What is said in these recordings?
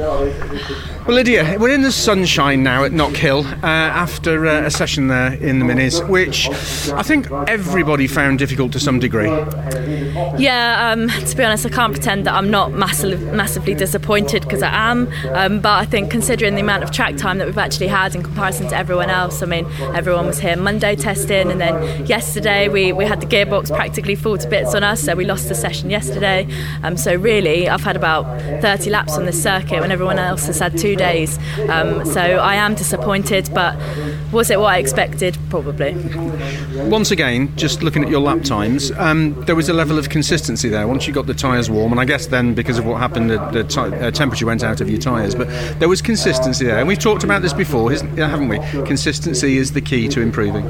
Well, Lydia, we're in the sunshine now at Knockhill uh, after uh, a session there in the Minis, which I think everybody found difficult to some degree. Yeah, um, to be honest, I can't pretend that I'm not massive, massively disappointed because I am. Um, but I think considering the amount of track time that we've actually had in comparison to everyone else, I mean, everyone was here Monday testing, and then yesterday we, we had the gearbox practically fall to bits on us, so we lost the session yesterday. Um, so really, I've had about 30 laps on this circuit when everyone else has had two days. Um, so I am disappointed, but was it what I expected? Probably. Once again, just looking at your lap times, um, there was a level of consistency there once you got the tyres warm, and I guess then because of what happened, the, the t- uh, temperature went out of your tyres, but there was consistency there. And we've talked about this before, haven't we? Consistency is the key to improving.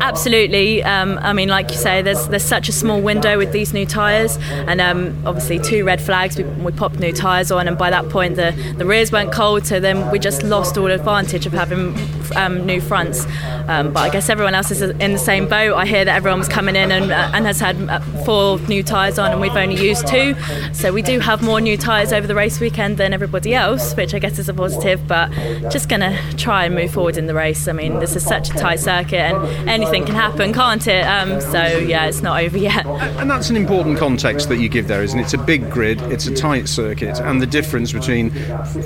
Absolutely. Um, I mean, like you say, there's there's such a small window with these new tyres, and um, obviously two red flags. We, we popped new tyres on, and by that point the the rears weren't cold, so then we just lost all advantage of having um, new fronts. Um, but I guess everyone else is in the same boat. I hear that everyone was coming in and, uh, and has had uh, four new tyres on, and we've only used two. So we do have more new tyres over the race weekend than everybody else, which I guess is a positive. But just going to try and move forward in the race. I mean, this is such a tight circuit, and anything can happen, can't it? Um, so yeah, it's not over yet. And that's an important context that you give there, isn't it? It's a big grid, it's a tight circuit, and the difference between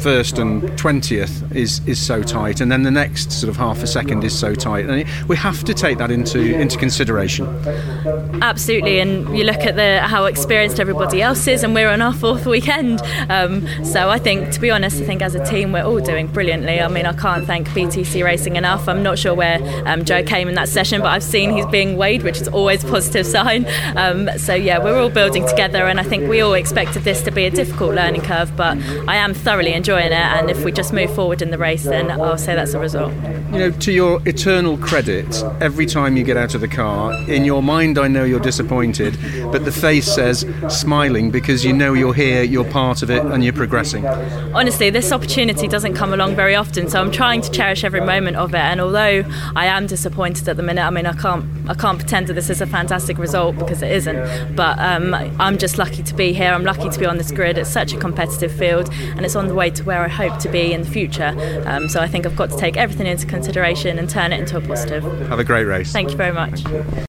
first and twentieth is is so tight, and then the next sort of half a second is so tight, and we have to take that into into consideration. Absolutely, and you look at the how experienced everybody else is, and we're on our fourth weekend. Um, so I think, to be honest, I think as a team we're all doing brilliantly. I mean, I can't thank BTC Racing enough. I'm not sure where um, Joe came in that session, but I've seen he's being weighed, which is always a positive sign. Um, so yeah, we're all building together, and I think we all expected this to be a difficult learning curve, but I am thoroughly enjoying it. And if we just move forward in the race, then I'll say that's a result. You know, to your eternal credit, every time you get out of the car, in your mind, I know you're disappointed, but the face says smiling because you know you're here, you're part of it, and you're progressing. Honestly, this opportunity doesn't come along very often, so I'm trying to cherish every moment of it. And although I am disappointed at the minute, I mean, I can't, I can't pretend that this is a fantastic result because it isn't. But um, I'm just lucky to be here. I'm lucky to be on this grid. It's such a competitive field, and it's on the way to where I hope to be in the future. Um, so I think I've got to take everything into consideration and turn it into a positive. Have a great race. Thank you very much.